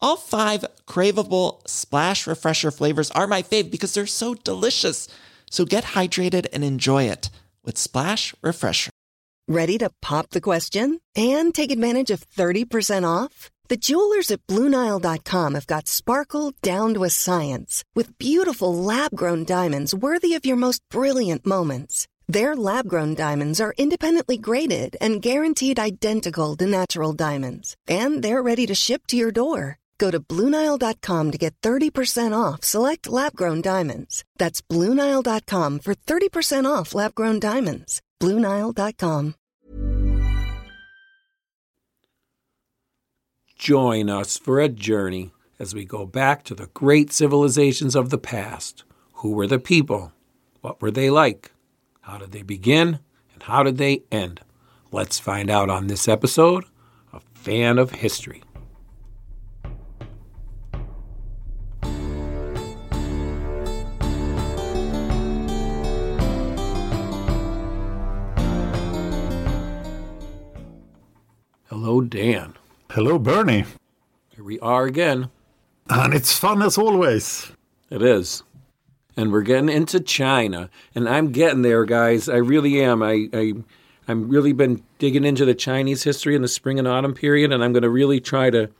All five craveable Splash Refresher flavors are my fave because they're so delicious. So get hydrated and enjoy it with Splash Refresher. Ready to pop the question and take advantage of 30% off? The jewelers at BlueNile.com have got sparkle down to a science with beautiful lab grown diamonds worthy of your most brilliant moments. Their lab grown diamonds are independently graded and guaranteed identical to natural diamonds, and they're ready to ship to your door. Go to Bluenile.com to get 30% off select lab grown diamonds. That's Bluenile.com for 30% off lab grown diamonds. Bluenile.com. Join us for a journey as we go back to the great civilizations of the past. Who were the people? What were they like? How did they begin? And how did they end? Let's find out on this episode of Fan of History. Hello, Dan. Hello, Bernie. Here we are again. And it's fun as always. It is. And we're getting into China. And I'm getting there, guys. I really am. I, I I'm really been digging into the Chinese history in the spring and autumn period, and I'm going to really try to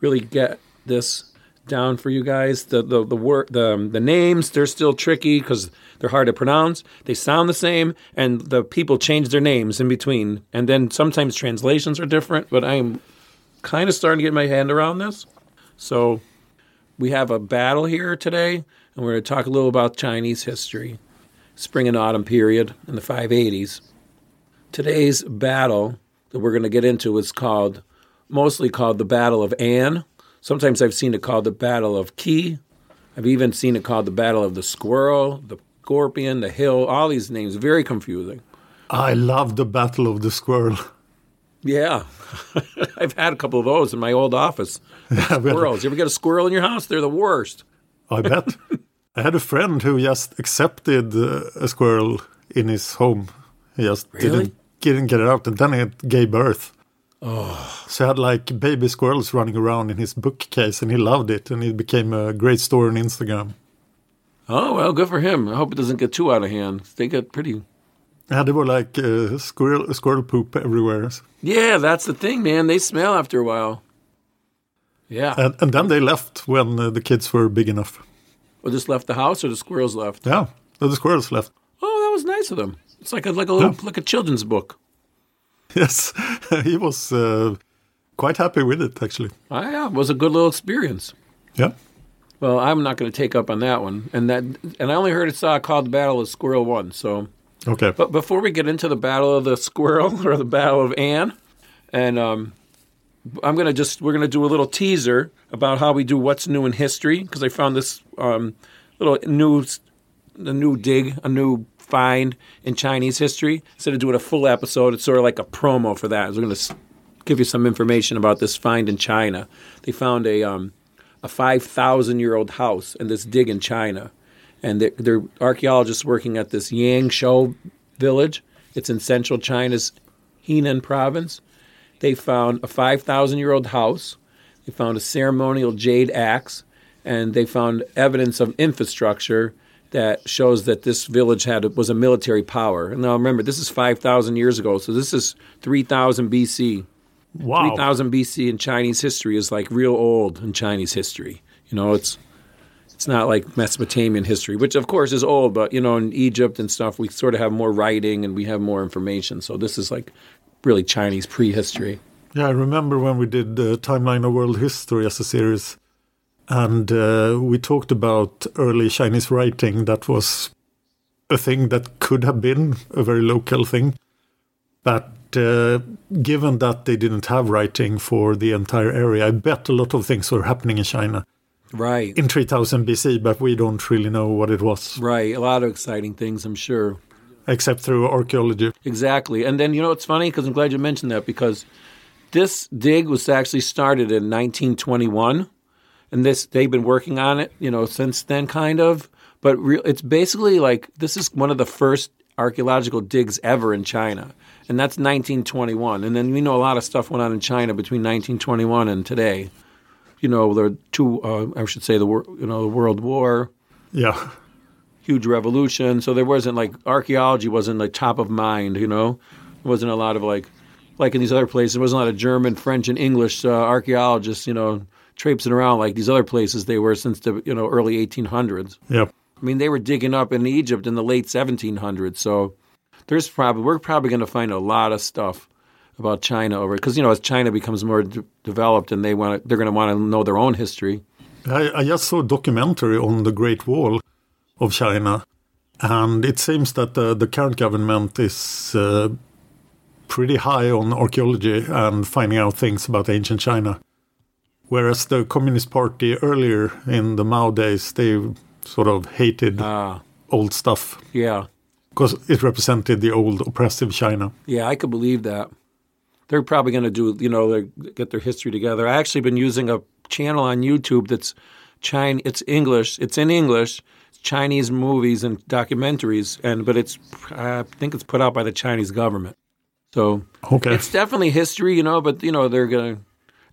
really get this down for you guys. The the the word the um, the names they're still tricky because they're hard to pronounce. They sound the same, and the people change their names in between, and then sometimes translations are different. But I'm kind of starting to get my hand around this. So we have a battle here today, and we're going to talk a little about Chinese history, spring and autumn period in the 580s. Today's battle that we're going to get into is called, mostly called the Battle of An. Sometimes I've seen it called the Battle of Qi. I've even seen it called the Battle of the Squirrel, the Scorpion, the Hill, all these names. Very confusing. I love the Battle of the Squirrel. Yeah. I've had a couple of those in my old office. Squirrels. You ever get a squirrel in your house? They're the worst. I bet. I had a friend who just accepted uh, a squirrel in his home. He just Really? didn't, didn't get it out, and then it gave birth. Oh. So he had like baby squirrels running around in his bookcase, and he loved it, and it became a great story on Instagram. Oh, well, good for him. I hope it doesn't get too out of hand. They get pretty. Yeah, there were like uh, squirrel squirrel poop everywhere, Yeah, that's the thing, man. They smell after a while. Yeah. and, and then they left when uh, the kids were big enough. or just left the house, or the squirrels left. Yeah, the squirrels left. Oh, that was nice of them. It's like a like a little, like a children's book. Yes, he was uh, quite happy with it actually. Ah, yeah, it was a good little experience. Yeah. Well, I'm not going to take up on that one, and that and I only heard it saw called the Battle of Squirrel One. So, Okay. but before we get into the Battle of the Squirrel or the Battle of An, and um, I'm going to just we're going to do a little teaser about how we do what's new in history because I found this um, little new a new dig, a new find in Chinese history. Instead of doing a full episode, it's sort of like a promo for that. We're going to give you some information about this find in China. They found a um, a five thousand year old house in this dig in China, and they're, they're archaeologists working at this Yangshao village. It's in central China's Henan province. They found a five thousand year old house. They found a ceremonial jade axe, and they found evidence of infrastructure that shows that this village had was a military power. And now remember, this is five thousand years ago, so this is three thousand BC. Wow. 3000 BC in Chinese history is like real old in Chinese history. You know, it's It's not like Mesopotamian history, which of course is old, but you know, in Egypt and stuff, we sort of have more writing and we have more information. So this is like really Chinese prehistory. Yeah, I remember when we did the Timeline of World History as a series, and uh, we talked about early Chinese writing. That was a thing that could have been a very local thing. But uh, given that they didn't have writing for the entire area, I bet a lot of things were happening in China Right. in 3000 BC, but we don't really know what it was, Right. A lot of exciting things, I'm sure. except through archaeology. Exactly. And then, you know, it's funny because I'm glad you mentioned that because this dig was actually started in 1921. And this, they've been working on it, you know, since then, kind of. But re- it's basically like this is one of the first archaeological digs ever in China. And that's 1921. And then we know a lot of stuff went on in China between 1921 and today. You know, there are two, uh, I should say, the wor- you know the World War, Yeah. huge revolution. So there wasn't like archaeology wasn't like top of mind. You know, there wasn't a lot of like like in these other places. There wasn't a lot of German, French, and English uh, archaeologists. You know, traipsing around like these other places they were since the you know early 1800s. Yeah. I mean, they were digging up in Egypt in the late 1700s. So there's probably we're probably going to find a lot of stuff about China over because you know as China becomes more d- developed and they want they're going to want to know their own history. I, I just saw a documentary on the Great Wall of China, and it seems that the, the current government is uh, pretty high on archaeology and finding out things about ancient China. Whereas the Communist Party earlier in the Mao days, they sort of hated Ah, old stuff yeah. because it represented the old oppressive China. Yeah, I could believe that. They're probably going to do, you know, they get their history together. I actually been using a channel on YouTube that's China. It's English. It's in English. It's Chinese movies and documentaries, and but it's I think it's put out by the Chinese government. So Okay. it's definitely history, you know. But you know, they're going to.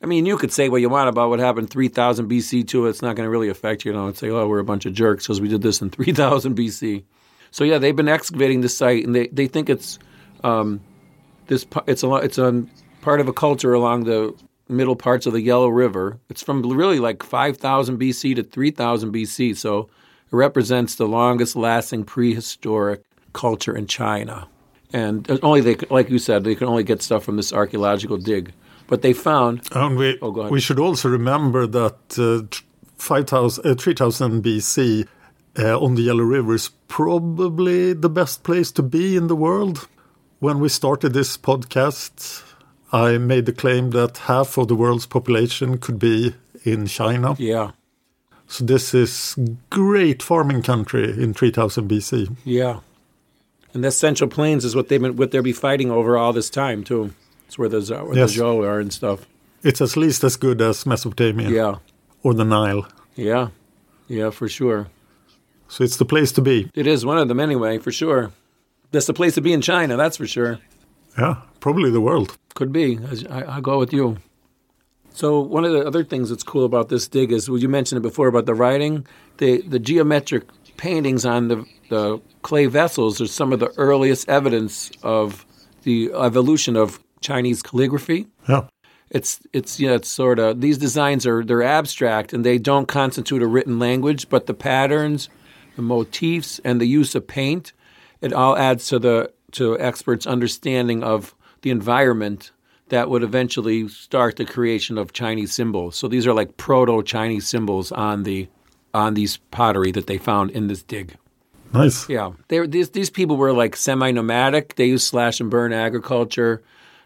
I mean, you could say what you want about what happened 3000 BC to it. It's not going to really affect you, you know. And say, oh, we're a bunch of jerks because we did this in 3000 BC. So yeah, they've been excavating the site, and they, they think it's um, this it's a it's a part of a culture along the middle parts of the Yellow River. It's from really like 5000 BC to 3000 BC, so it represents the longest lasting prehistoric culture in China. And only they like you said, they can only get stuff from this archaeological dig. But they found And we, Oh, we should also remember that uh, tr- 5000, uh, 3000 BC uh, on the Yellow River is probably the best place to be in the world. When we started this podcast, I made the claim that half of the world's population could be in China. yeah, So this is great farming country in 3000 BC. yeah. And the Central Plains is what they've been what they'll be fighting over all this time too. It's where the Zhou- where Yes. the Zhou are and stuff. It's at least as good as Mesopotamia Yeah, or the Nile. yeah, yeah, for sure. So it's the place to be. It is one of them anyway, for sure. That's the place to be in China, that's for sure. Yeah, probably the world. Could be. I, I'll go with you. So one of the other things that's cool about this dig is, well, you mentioned it before about the writing. The the geometric paintings on the the clay vessels are some of the earliest evidence of the evolution of Chinese calligraphy. Yeah. It's it's yeah, it's sort of these designs are they're abstract and they don't constitute a written language, but the patterns, the motifs, and the use of paint, it all adds to the to experts' understanding of the environment that would eventually start the creation of Chinese symbols. So these are like proto Chinese symbols on the on these pottery that they found in this dig. Nice. Yeah, they were, these these people were like semi-nomadic. They used slash and burn agriculture.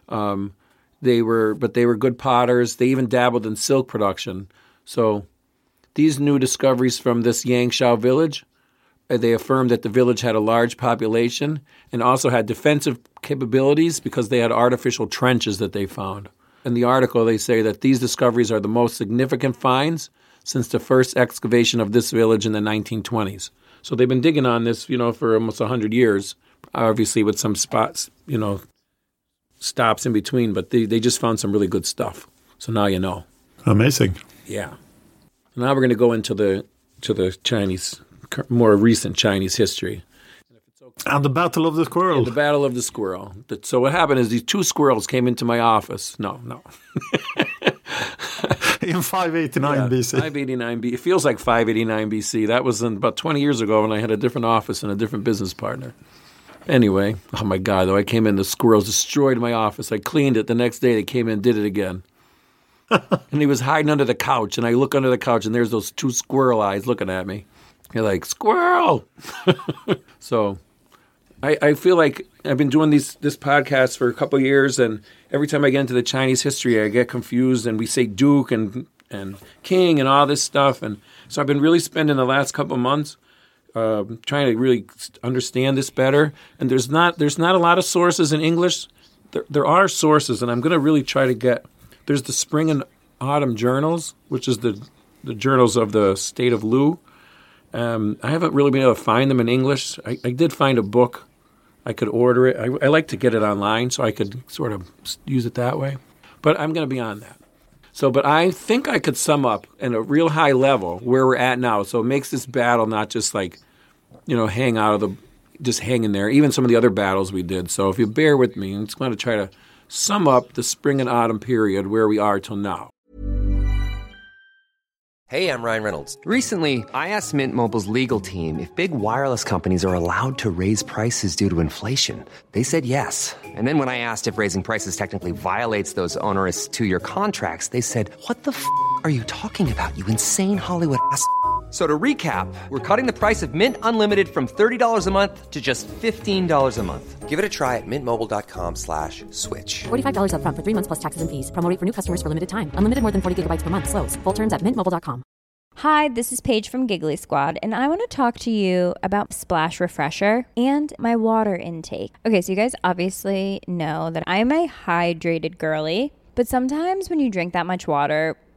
Um, they were, but they were good potters. They even dabbled in silk production. So these new discoveries from this Yangshao village, uh, they affirmed that the village had a large population and also had defensive capabilities because they had artificial trenches that they found. In the article, they say that these discoveries are the most significant finds since the first excavation of this village in the 1920s. So they've been digging on this, you know, for almost 100 years, obviously with some spots, you know, stops in between, but they, they just found some really good stuff. So now you know. Amazing. Yeah. Now we're going to go into the to the Chinese, more recent Chinese history. And the Battle of the Squirrel. The Battle of the Squirrel. So what happened is these two squirrels came into my office. No, no. in 589 BC. 589 B. It feels like 589 BC. That was in, about 20 years ago when I had a different office and a different business partner. Anyway, oh my God, though, I came in, the squirrels destroyed my office. I cleaned it. The next day they came in and did it again. and he was hiding under the couch, and I look under the couch, and there's those two squirrel eyes looking at me. You're like, squirrel! so I, I feel like I've been doing these this podcast for a couple years, and every time I get into the Chinese history, I get confused, and we say Duke and and King and all this stuff, and so I've been really spending the last couple months uh, trying to really understand this better. And there's not there's not a lot of sources in English. There, there are sources, and I'm going to really try to get. There's the Spring and Autumn Journals, which is the the journals of the state of Lu. Um, I haven't really been able to find them in English. I, I did find a book. I could order it. I, I, like to get it online so I could sort of use it that way. But I'm going to be on that. So, but I think I could sum up in a real high level where we're at now. So it makes this battle not just like, you know, hang out of the, just hanging there. Even some of the other battles we did. So if you bear with me, I'm just going to try to sum up the spring and autumn period where we are till now. Hey, I'm Ryan Reynolds. Recently, I asked Mint Mobile's legal team if big wireless companies are allowed to raise prices due to inflation. They said yes. And then when I asked if raising prices technically violates those onerous two year contracts, they said, What the f are you talking about, you insane Hollywood ass? So to recap, we're cutting the price of Mint Unlimited from $30 a month to just $15 a month. Give it a try at mintmobile.com slash switch. $45 upfront for three months plus taxes and fees. Promo for new customers for limited time. Unlimited more than 40 gigabytes per month. Slows. Full terms at mintmobile.com. Hi, this is Paige from Giggly Squad, and I want to talk to you about Splash Refresher and my water intake. Okay, so you guys obviously know that I'm a hydrated girly, but sometimes when you drink that much water,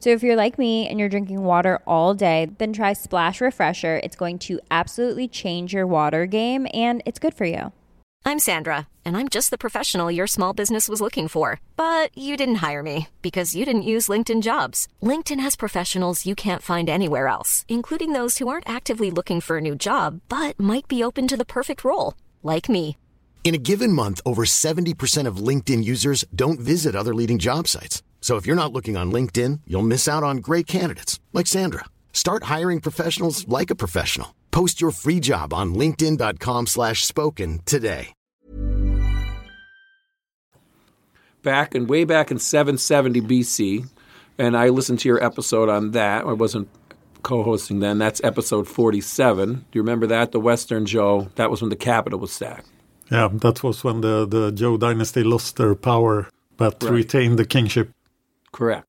So if you're like me and you're drinking water all day, then try Splash Refresher. It's going to absolutely change your water game and it's good for you. I'm Sandra, and I'm just the professional your small business was looking for. But you didn't hire me because you didn't use LinkedIn jobs. LinkedIn has professionals you can't find anywhere else, including those who aren't actively looking for a new job but might be open to the perfect role, like me. In a given month, over 70% of LinkedIn users don't visit other leading job sites. So if you're not looking on LinkedIn, you'll miss out on great candidates like Sandra. Start hiring professionals like a professional. Post your free job on linkedin.com slash spoken today. Back and way back in 770 BC, and I listened to your episode on that. I wasn't co-hosting then. That's episode 47. Do you remember that? The Western Zhou. That was when the capital was sacked. Yeah, that was when the, the Zhou dynasty lost their power but Right. retained the kingship. Correct.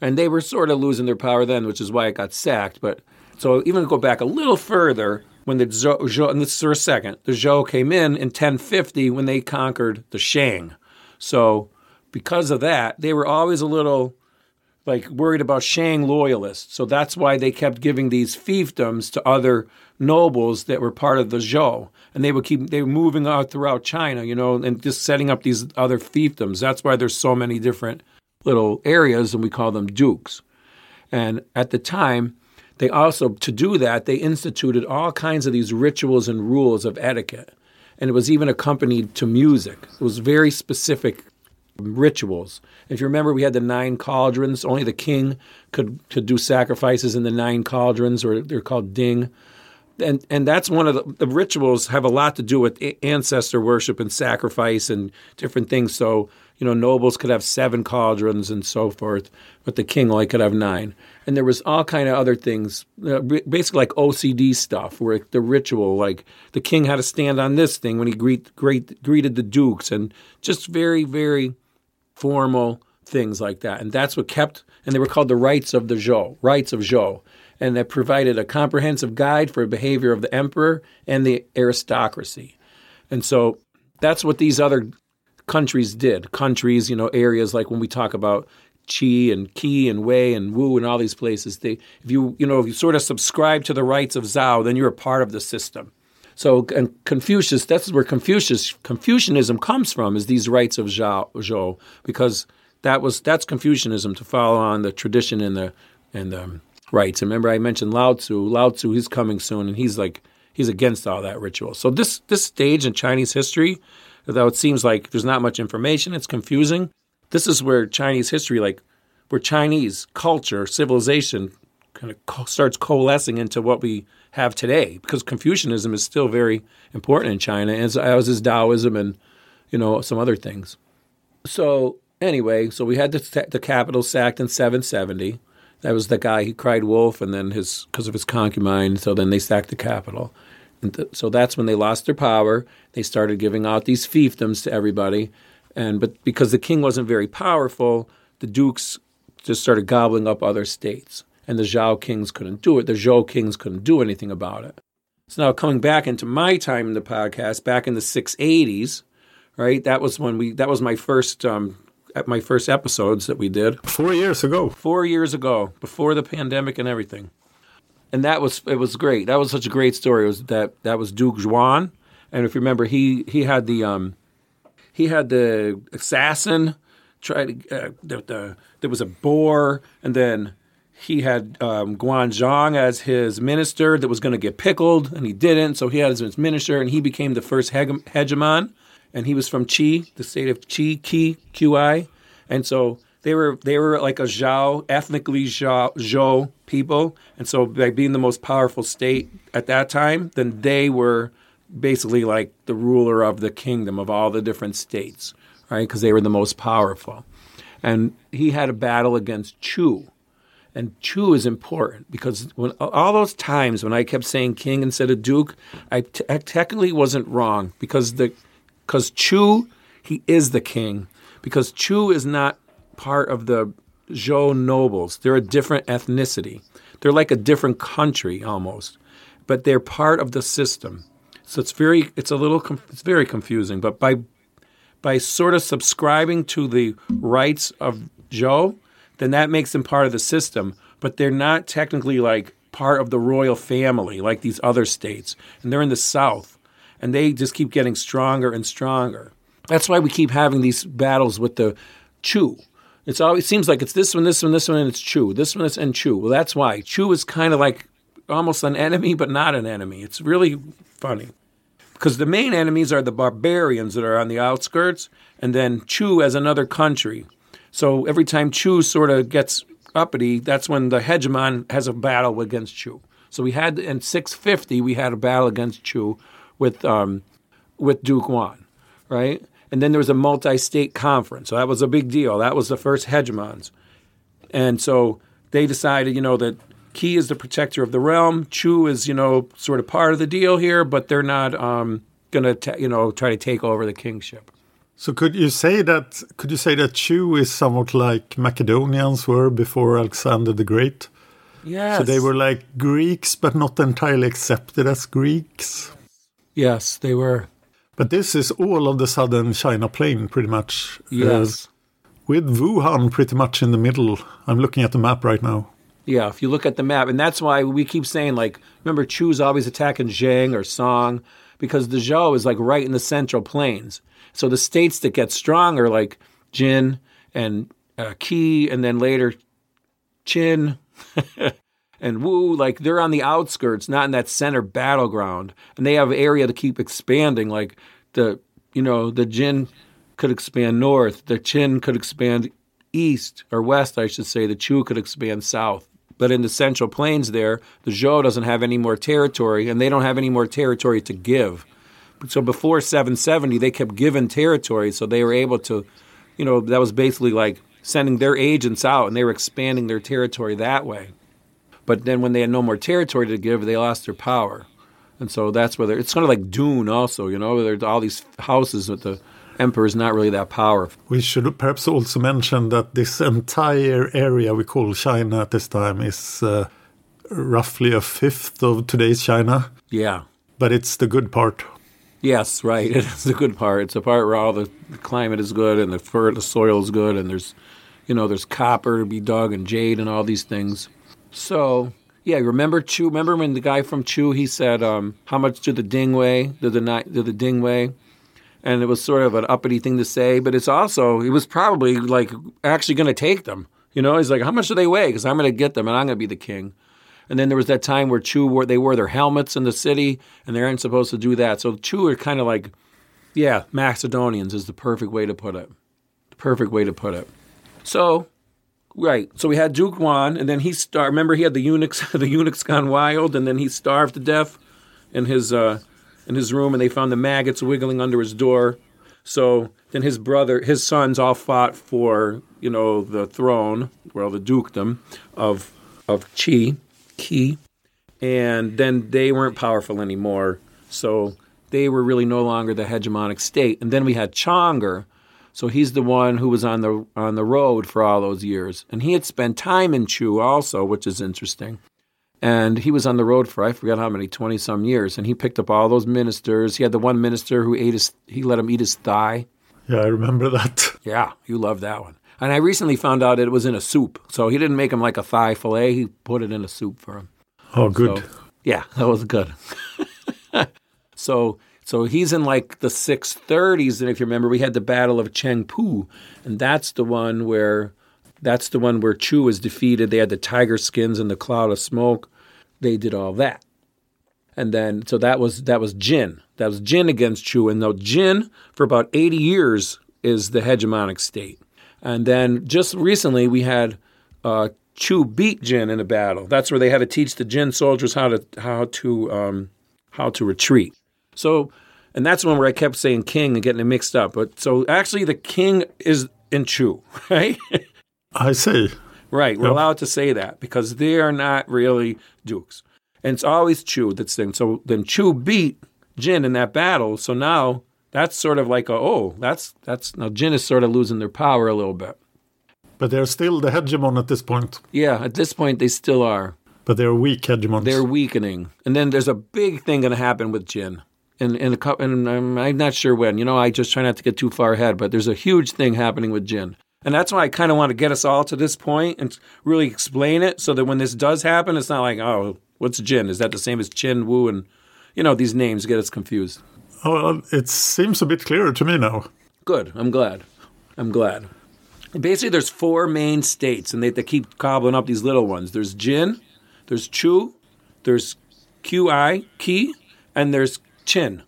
And they were sort of losing their power then, which is why it got sacked. But so even go back a little further, when the Zhou, Zhou and this is a second, the Zhou came in in 1050 when they conquered the Shang. So because of that, they were always a little like worried about Shang loyalists. So that's why they kept giving these fiefdoms to other nobles that were part of the Zhou. And they would keep they were moving out throughout China, you know, and just setting up these other fiefdoms. That's why there's so many different little areas and we call them dukes. And at the time, they also to do that, they instituted all kinds of these rituals and rules of etiquette. And it was even accompanied to music. It was very specific rituals. If you remember, we had the nine cauldrons. Only the king could could do sacrifices in the nine cauldrons, or they're called ding. And and that's one of the, the rituals have a lot to do with ancestor worship and sacrifice and different things. So you know, nobles could have seven cauldrons and so forth, but the king only could have nine. And there was all kind of other things, uh, basically like OCD stuff, where the ritual, like the king had to stand on this thing when he greet, greet, greeted the dukes, and just very, very formal things like that. And that's what kept, and they were called the rites of the Zhou, rites of Zhou. And that provided a comprehensive guide for behavior of the emperor and the aristocracy. And so that's what these other countries did. Countries, you know, areas like when we talk about Qi and Qi and Wei and Wu and all these places. They, if you you know if you sort of subscribe to the rites of Zhao, then you're a part of the system. So and Confucius, that's where Confucius Confucianism comes from, is these rites of Zhao, Zhou, because that was that's Confucianism to follow on the tradition and the and the rites. And remember, I mentioned Lao Tzu. Lao Tzu, he's coming soon, and he's like he's against all that ritual. So this this stage in Chinese history, though it seems like there's not much information, it's confusing. This is where Chinese history, like where Chinese culture, civilization, kind of co- starts coalescing into what we have today. Because Confucianism is still very important in China, as, as is Taoism and you know some other things. So anyway, so we had the, the capital sacked in 770. That was the guy he cried wolf, and then his because of his concubine. So then they sacked the capital. And th- so that's when they lost their power. They started giving out these fiefdoms to everybody, and but because the king wasn't very powerful, the dukes just started gobbling up other states, and the Zhao kings couldn't do it. The Zhou kings couldn't do anything about it. So now coming back into my time in the podcast, back in the 680s, right? That was when we. That was my first. Um, at my first episodes that we did Four years ago. four years ago, before the pandemic and everything. And that was it was great. That was such a great story. It was that that was Duke Juan, and if you remember, he he had the um he had the assassin try to uh, the, the there was a boar, and then he had um, Guanzhong as his minister that was going to get pickled, and he didn't. So he had his minister, and he became the first hege- hegemon. And he was from Qi, the state of Qi, Qi, Qi. And so they were they were like a Zhao, ethnically Zhao, Zhou people. And so by being the most powerful state at that time, then they were basically like the ruler of the kingdom of all the different states, right? Because they were the most powerful. And he had a battle against Chu. And Chu is important because when all those times when I kept saying king instead of duke, I, t- I technically wasn't wrong because the because Chu he is the king because Chu is not part of the Zhou nobles. They're a different ethnicity. They're like a different country almost, but they're part of the system. So it's very it's a little it's very confusing. But by by sort of subscribing to the rights of Zhou, then that makes them part of the system. But they're not technically like part of the royal family like these other states. And they're in the south. And they just keep getting stronger and stronger. That's why we keep having these battles with the Chu. It's always it seems like it's this one, this one, this one, and it's Chu. This one is and Chu. Well, that's why Chu is kind of like almost an enemy, but not an enemy. It's really funny because the main enemies are the barbarians that are on the outskirts, and then Chu as another country. So every time Chu sort of gets uppity, that's when the hegemon has a battle against Chu. So we had in 650 we had a battle against Chu with um, with Duke Wan, right? And then there was a multi-state conference. So that was a big deal. That was the first hegemons. And so they decided, you know, that Qi is the protector of the realm. Chu is, you know, sort of part of the deal here, but they're not um, going to, you know, try to take over the kingship. So could you say that? Could you say that Chu is somewhat like Macedonians were before Alexander the Great? Yes. So they were like Greeks, but not entirely accepted as Greeks. Yes, they were. But this is all of the southern China plain, pretty much. uh, Yes. with Wuhan pretty much in the middle. I'm looking at the map right now. Yeah, if you look at the map, and that's why we keep saying, like, remember, Chu's always attacking Zheng or Song, because the Zhou is like right in the central plains. So the states that get stronger, like Jin and uh, Qi, and then later Qin and Wu, like they're on the outskirts, not in that center battleground, and they have area to keep expanding. Like the, you know, the Jin could expand north, the Qin could expand east or west, I should say. The Chu could expand south. But in the central plains there, the Zhou doesn't have any more territory, and they don't have any more territory to give. So before 770, they kept giving territory, so they were able to, you know, that was basically like sending their agents out, and they were expanding their territory that way. But then when they had no more territory to give, they lost their power. And so that's where it's kind of like Dune also, you know, there's all these houses with the emperor is not really that powerful. We should perhaps also mention that this entire area we call China at this time is uh, roughly a fifth of today's China, Yeah. but it's the good part. Yes, right. It's the good part. It's the part where all the climate is good and the fur, the soil is good, and there's, You know, there's copper to be dug and jade and all these things. So yeah, remember Chu? Remember when the guy from Chu he said, um, "How much do the ding weigh? Do the did the ding weigh?" And it was sort of an uppity thing to say, but it's also he was probably like actually going to take them. You know, he's like, "How much do they weigh? Because I'm going to get them, and I'm going to be the king." And then there was that time where Chu wore they wore their helmets in the city, and they aren't supposed to do that. So Chu are kind of like, yeah, Macedonians is the perfect way to put it. The perfect way to put it. So Right. So we had Duke Wan, and then he star. Remember, he had the eunuchs. the eunuchs gone wild, and then he starved to death in his uh, in his room, and they found the maggots wiggling under his door. So then his brother, his sons, all fought for you know the throne, well, the dukedom of of Chi, Qi, and then they weren't powerful anymore. So they were really no longer the hegemonic state. And then we had Chonger, so he's the one who was on the on the road for all those years, and he had spent time in Chu also, which is interesting. And he was on the road for I forget how many twenty some years, and he picked up all those ministers. He had the one minister who ate his he let him eat his thigh. Yeah, I remember that. Yeah, you love that one. And I recently found out it was in a soup, so he didn't make him like a thigh fillet. He put it in a soup for him. Oh, good. So, yeah, that was good. so so he's in like the 630s. And if you remember, we had the Battle of Chengpu. And that's the one where that's the one where Chu was defeated. They had the tiger skins and the cloud of smoke. They did all that. And then so that was that was Jin. That was Jin against Chu. And now Jin for about 80 years is the hegemonic state. And then just recently we had uh, Chu beat Jin in a battle. That's where they had to teach the Jin soldiers how to how to um, how to retreat. So, and that's one where I kept saying king and getting it mixed up. But so actually, the king is in Chu, right? I see. Right. We're yep. allowed to say that because they are not really dukes. And it's always Chu that's thing. So then Chu beat Jin in that battle. So now that's sort of like a, oh, that's, that's, now Jin is sort of losing their power a little bit. But they're still the hegemon at this point. Yeah, at this point they still are. But they're weak hegemons. They're weakening. And then there's a big thing going to happen with Jin in in a and I'm, I'm not sure when. You know, I just try not to get too far ahead, but there's a huge thing happening with Jin. And that's why I kind of want to get us all to this point and really explain it so that when this does happen, it's not like, oh, what's Jin? Is that the same as Chin, Wu, and, you know, these names get us confused. Oh, it seems a bit clearer to me now. Good. I'm glad. I'm glad. Basically, there's four main states, and they, they keep cobbling up these little ones. There's Jin, there's Chu, there's Qi, Qi, and there's Chin.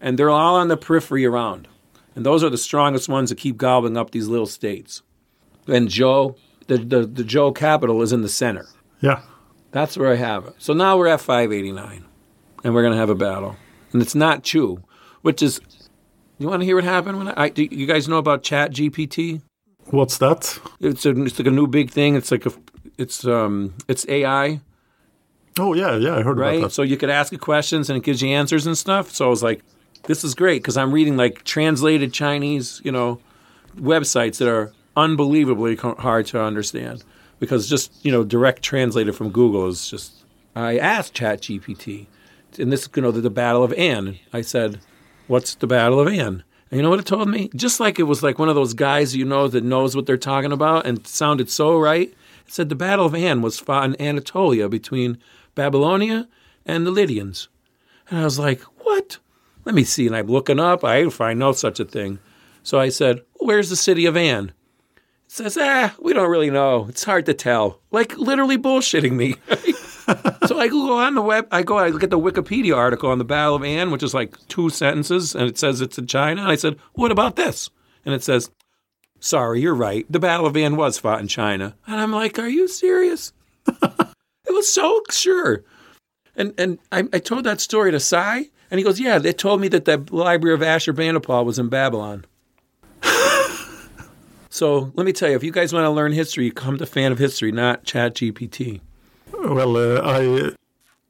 And they're all on the periphery around. And those are the strongest ones that keep gobbling up these little states. And Joe, the, the, the Zhou capital is in the center. Yeah. That's where I have it. So now we're at 589. And we're going to have a battle. And it's not Chu, which is. You want to hear what happened when I, I do you guys know about Chat GPT? What's that? It's a it's like a new big thing. It's like a it's um it's AI Oh yeah, yeah, I heard right? about that. So you could ask it questions and it gives you answers and stuff. So I was like, this is great because I'm reading like translated Chinese, you know, websites that are unbelievably hard to understand because just you know direct translated from Google is just. I asked ChatGPT, and this you know the, the Battle of An. I said, "What's the Battle of An?" And you know what it told me? Just like it was like one of those guys you know that knows what they're talking about and sounded so right. It said the Battle of An was fought in Anatolia between Babylonia and the Lydians. And I was like, what? Let me see. And I'm looking up. I find no such a thing. So I said, where's the city of An? It says, ah, we don't really know. It's hard to tell. Like literally bullshitting me. so I go on the web. I go. I look at the Wikipedia article on the Battle of An, which is like two sentences, and it says it's in China. And I said, "What about this?" And it says, "Sorry, you're right. The Battle of An was fought in China." And I'm like, "Are you serious?" So sure. And and I, I told that story to Cy, and he goes, "Yeah, they told me that the library of Ashurbanipal was in Babylon." so let me tell you, if you guys want to learn history, come to Fan of History, not Chat GPT. Well, uh, I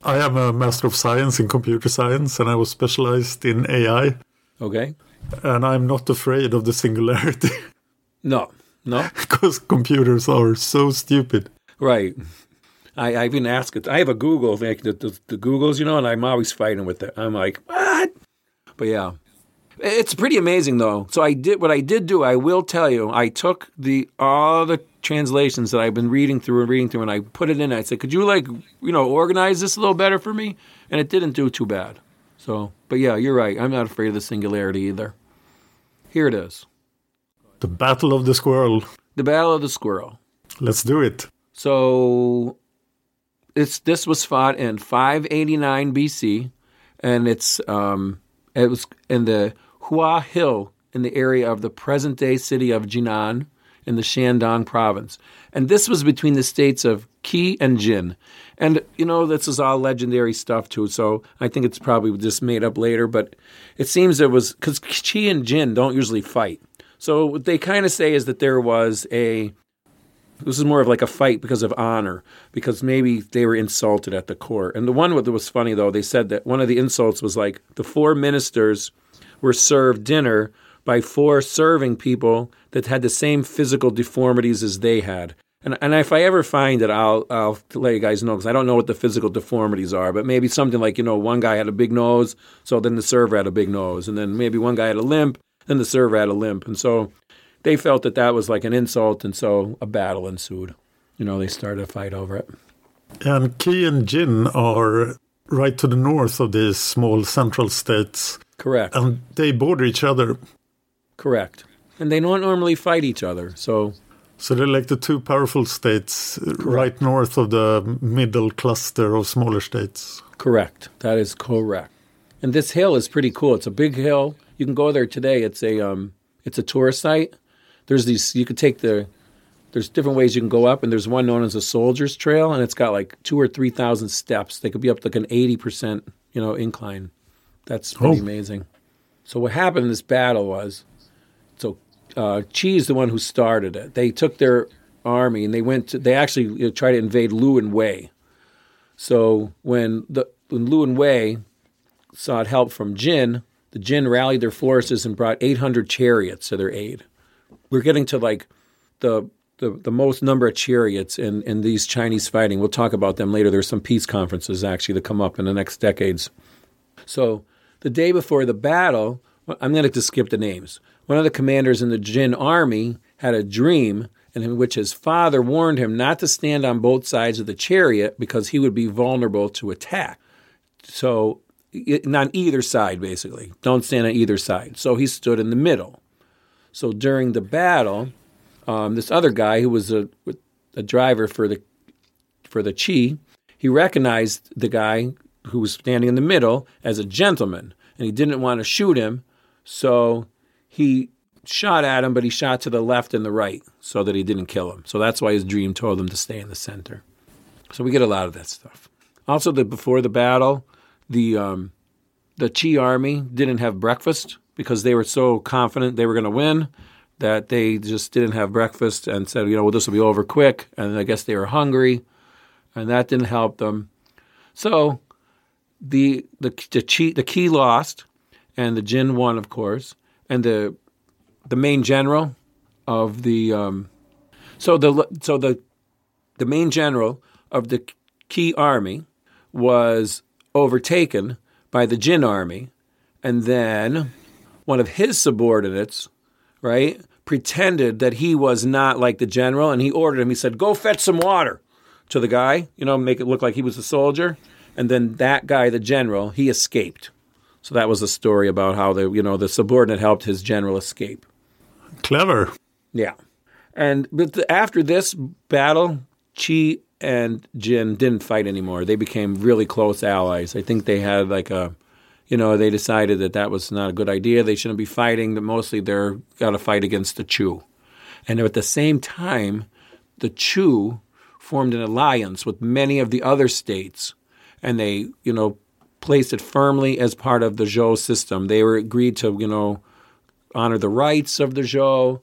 I am a master of science in computer science, and I was specialized in AI. Okay. And I'm not afraid of the singularity. No, no, because computers are so stupid. Right. I, I even ask it. I have a Google, like the, the, the Googles, you know, and I'm always fighting with it. I'm like, what? But yeah. It's pretty amazing though. So I did what I did do. I will tell you. I took the all the translations that I've been reading through and reading through, and I put it in. I said, "Could you like you know organize this a little better for me?" And it didn't do too bad. So, but yeah, you're right. I'm not afraid of the singularity either. Here it is. The Battle of the Squirrel. The Battle of the Squirrel. Let's do it. So it's this was fought in 589 BC, and it's um, it was in the Hua Hill in the area of the present day city of Jinan in the Shandong province. And this was between the states of Qi and Jin. And, you know, this is all legendary stuff too, so I think it's probably just made up later, but it seems it was because Qi and Jin don't usually fight. So what they kind of say is that there was a this is more of like a fight because of honor, because maybe they were insulted at the court. And the one that was funny though, they said that one of the insults was like the four ministers were served dinner by four serving people that had the same physical deformities as they had. And, and if I ever find it, I'll I'll let you guys know because I don't know what the physical deformities are. But maybe something like you know one guy had a big nose, so then the server had a big nose, and then maybe one guy had a limp, then the server had a limp, and so they felt that that was like an insult, and so a battle ensued. You know, they started a fight over it. And Qi and Jin are right to the north of these small central states. Correct. And they border each other. Correct. And they don't normally fight each other, so. So they're like the two powerful states Correct. right north of the middle cluster of smaller states. Correct. That is correct. And this hill is pretty cool. It's a big hill. You can go there today. It's a um, it's a tourist site. There's these. You could take the. There's different ways you can go up, and there's one known as a Soldier's Trail, and it's got like two or three thousand steps. They could be up like an eighty percent, you know, incline. That's pretty oh. amazing. So what happened in this battle was so uh, Qi is the one who started it. They took their army and they went. To, they actually you know, tried to invade Lu and Wei. So when the when Lu and Wei sought help from Jin, the Jin rallied their forces and brought 800 chariots to their aid. We're getting to like the the, the most number of chariots in, in these Chinese fighting. We'll talk about them later. There's some peace conferences actually that come up in the next decades. So the day before the battle, I'm going to skip the names. One of the commanders in the Jin army had a dream in which his father warned him not to stand on both sides of the chariot because he would be vulnerable to attack. So, on either side, basically. Don't stand on either side. So he stood in the middle. So during the battle, um, this other guy who was a, a driver for the for the Qi, he recognized the guy who was standing in the middle as a gentleman, and he didn't want to shoot him, so he shot at him, but he shot to the left and the right so that he didn't kill him. So that's why his dream told him to stay in the center. So we get a lot of that stuff. Also, before the battle, the um, the Qi army didn't have breakfast because they were so confident they were going to win that they just didn't have breakfast and said, you know, well, this will be over quick. And I guess they were hungry, and that didn't help them. So the the the Qi, the Qi lost, and the Jin won, of course and the the main general of the um, so the so the the main general of the Qi army was overtaken by the Jin army, and then one of his subordinates, right, pretended that he was not like the general, and he ordered him. He said, "Go fetch some water." To the guy, you know, make it look like he was a soldier, and then that guy, the general, he escaped. So that was a story about how the you know the subordinate helped his general escape. Clever. Yeah, and but the, after this battle, Chi and Jin didn't fight anymore. They became really close allies. I think they had like a, you know, they decided that that was not a good idea. They shouldn't be fighting. That mostly they're got to fight against the Chu, and at the same time, the Chu formed an alliance with many of the other states, and they you know placed it firmly as part of the Zhou system. They were agreed to, you know, honor the rights of the Zhou.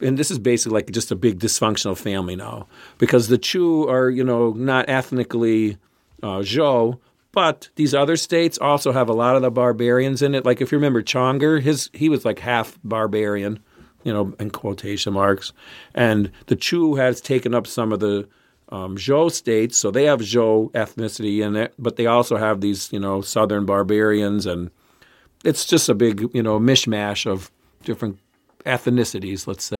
And this is basically like just a big dysfunctional family now because the Chu are, you know, not ethnically uh, Zhou, but these other states also have a lot of the barbarians in it. Like if you remember Chonger, his he was like half barbarian, you know, in quotation marks, and the Chu has taken up some of the um, Zhou states, so they have Zhou ethnicity in it, but they also have these, you know, southern barbarians and it's just a big, you know, mishmash of different ethnicities, let's say.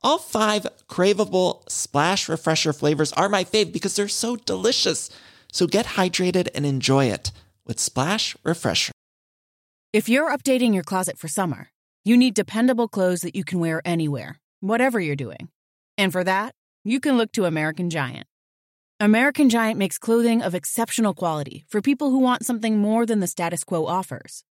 All five craveable Splash Refresher flavors are my fave because they're so delicious. So get hydrated and enjoy it with Splash Refresher. If you're updating your closet for summer, you need dependable clothes that you can wear anywhere, whatever you're doing. And for that, you can look to American Giant. American Giant makes clothing of exceptional quality for people who want something more than the status quo offers.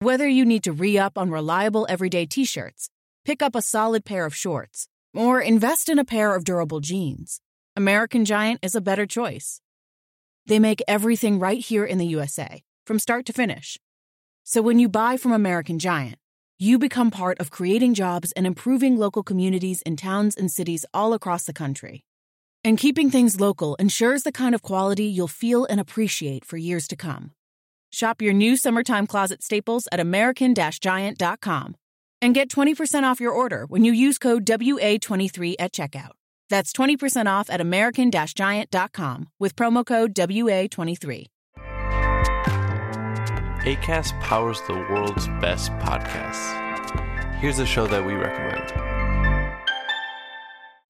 Whether you need to re up on reliable everyday t shirts, pick up a solid pair of shorts, or invest in a pair of durable jeans, American Giant is a better choice. They make everything right here in the USA, from start to finish. So when you buy from American Giant, you become part of creating jobs and improving local communities in towns and cities all across the country. And keeping things local ensures the kind of quality you'll feel and appreciate for years to come. Shop your new summertime closet staples at American Giant.com and get 20% off your order when you use code WA23 at checkout. That's 20% off at American Giant.com with promo code WA23. ACAST powers the world's best podcasts. Here's a show that we recommend.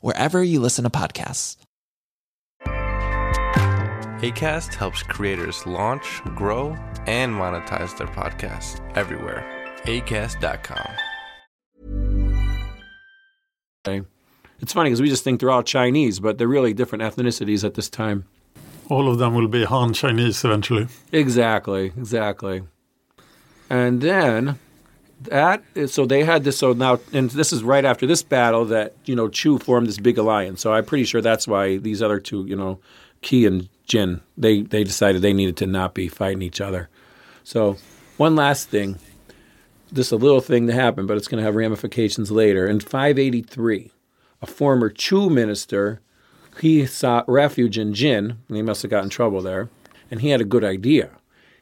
wherever you listen to podcasts. ACAST helps creators launch, grow, and monetize their podcasts everywhere. ACAST.com. Okay. It's funny because we just think they're all Chinese, but they're really different ethnicities at this time. All of them will be Han Chinese eventually. Exactly, exactly. And then that is, so they had this so now and this is right after this battle that you know Chu formed this big alliance. So I'm pretty sure that's why these other two, you know, Qi and Jin, they they decided they needed to not be fighting each other. So one last thing, just a little thing that happened, but it's going to have ramifications later. In 583, a former Chu minister he sought refuge in Jin, and he must have gotten in trouble there, and he had a good idea.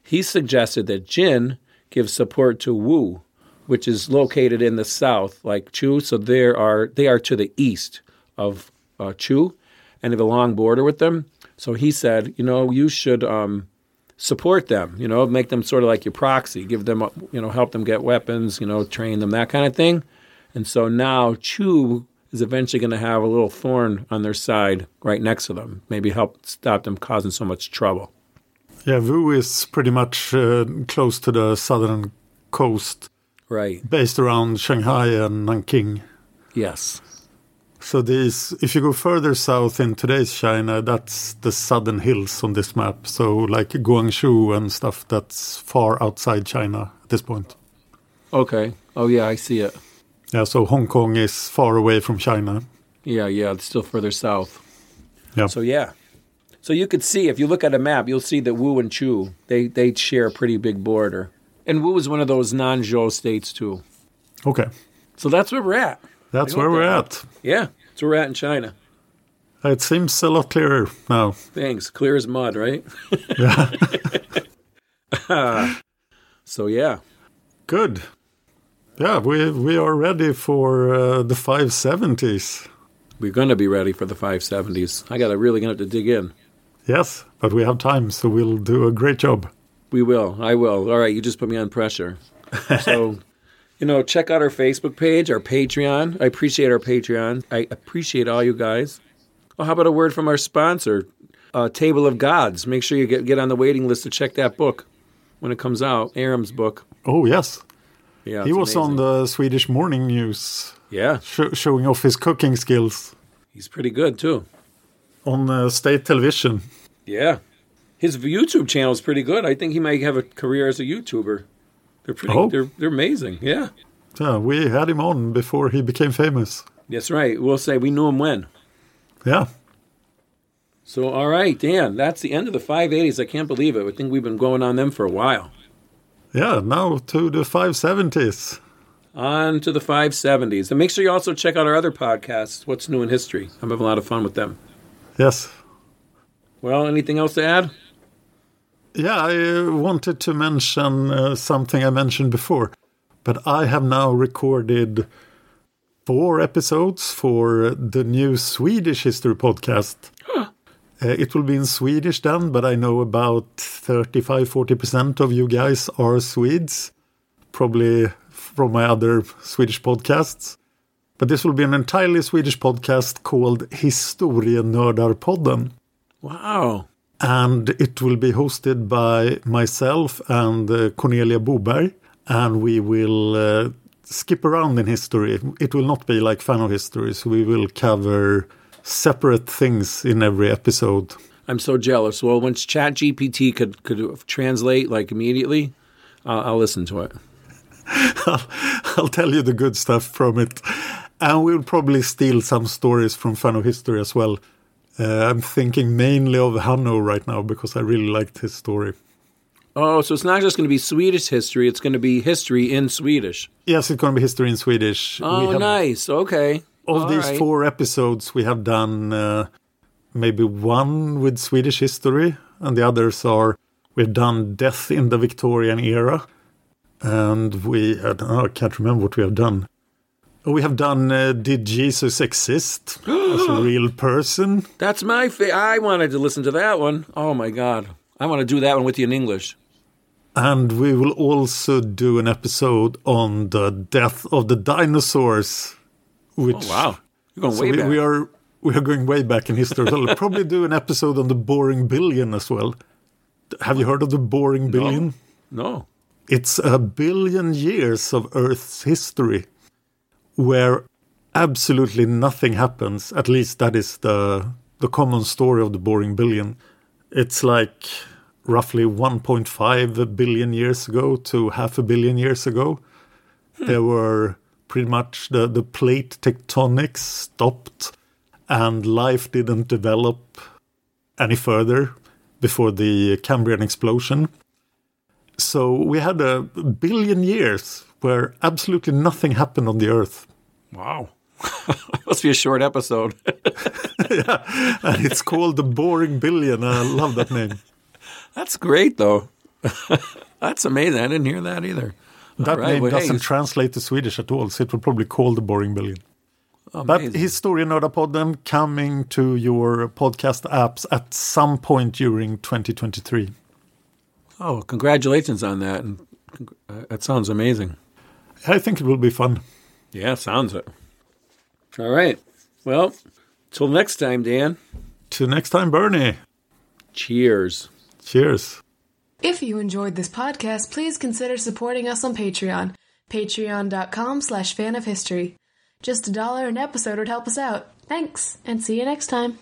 He suggested that Jin give support to Wu, which is located in the south, like Chu. So they are they are to the east of uh, Chu, and have a long border with them. So he said, you know, you should um, support them. You know, make them sort of like your proxy, give them, you know, help them get weapons. You know, train them, that kind of thing. And so now Chu is eventually going to have a little thorn on their side right next to them, maybe help stop them causing so much trouble. Yeah, Wu is pretty much uh, close to the southern coast, right? Based around Shanghai and Nanking. Yes. So these, if you go further south in today's China, that's the southern hills on this map. So like Guangzhou and stuff, that's far outside China at this point. Okay. Oh yeah, I see it. Yeah, so Hong Kong is far away from China. Yeah, yeah, it's still further south. Yeah. So yeah. So you could see if you look at a map, you'll see that Wu and Chu they they share a pretty big border, and Wu is one of those non-Zhou states too. Okay. So that's where we're at. That's where we're at. Yeah, that's where we're at in China. It seems a lot clearer now. Thanks. Clear as mud, right? Yeah. so yeah. Good. Yeah, we we are ready for uh, the 570s. We're going to be ready for the 570s. I got to really going to dig in. Yes, but we have time, so we'll do a great job. We will. I will. All right, you just put me on pressure. So, you know, check out our Facebook page, our Patreon. I appreciate our Patreon. I appreciate all you guys. Well, how about a word from our sponsor, uh, Table of Gods? Make sure you get, get on the waiting list to check that book when it comes out, Aram's book. Oh, yes. Yeah, he was on the Swedish morning news Yeah, sho showing off his cooking skills he's pretty good too. on uh, state television. Yeah, his YouTube channel is pretty good. I think he might have a career as a YouTuber. They're pretty. Oh. They're they're amazing. Yeah, Yeah, we had him on before he became famous. that's right. We'll say we knew him when. Yeah. So all right, Dan. That's the end of the 580s. I can't believe it. I think we've been going on them for a while. Yeah, now to the 570s. On to the 570s. And make sure you also check out our other podcasts, What's New in History. I'm having a lot of fun with them. Yes. Well, anything else to add? Yeah, I uh, wanted to mention uh, something I mentioned before, but I have now recorded four episodes for the new Swedish history podcast. Uh, it will be in Swedish then, but I know about 35 40% of you guys are Swedes, probably from my other Swedish podcasts. But this will be an entirely Swedish podcast called Historienördarpodden Wow. And it will be hosted by myself and uh, Cornelia Boberg, and we will uh, skip around in history. It will not be like fan of history, so we will cover separate things in every episode. I'm so jealous. Well, once ChatGPT could could translate like immediately, I'll, I'll listen to it. I'll, I'll tell you the good stuff from it, and we'll probably steal some stories from fan of history as well. Uh, I'm thinking mainly of Hanno right now because I really liked his story. Oh, so it's not just going to be Swedish history; it's going to be history in Swedish. Yes, it's going to be history in Swedish. Oh, have- nice. Okay. Of All these right. four episodes, we have done uh, maybe one with Swedish history, and the others are we've done death in the Victorian era, and we I, know, I can't remember what we have done. We have done uh, Did Jesus exist as a real person? That's my fa- I wanted to listen to that one. Oh my god, I want to do that one with you in English. And we will also do an episode on the death of the dinosaurs. Which Oh wow, you're going So way we, back. we are we are going way back in history. We'll probably do an episode on the boring billion as well. Have you heard of the boring billion? no. It's a billion years of Earth's history where absolutely nothing happens. At least that is the the common story of the boring billion. It's like roughly 1.5 billion years ago to half a billion years ago. Hmm. There were pretty much the, the plate tectonics stopped and life didn't develop any further before the Cambrian explosion. So we had a billion years where absolutely nothing happened on the Earth. Wow, must be a short episode. And it's called the Boring Billion. I love that name. That's great though. That's amazing. I didn't hear that either. That right, name well, doesn't translate to Swedish at all, so it will probably call the Boring Billion. But amazing. Historienördarpodden coming to your podcast apps at some point during 2023. oh, congratulations on that. And uh, that sounds amazing. I think it will be fun. Yeah, sounds it. All right. Well, till next time, Dan. Till next time, Bernie. Cheers. Cheers. If you enjoyed this podcast, please consider supporting us on Patreon. Patreon.com slash fan of history. Just a dollar an episode would help us out. Thanks, and see you next time.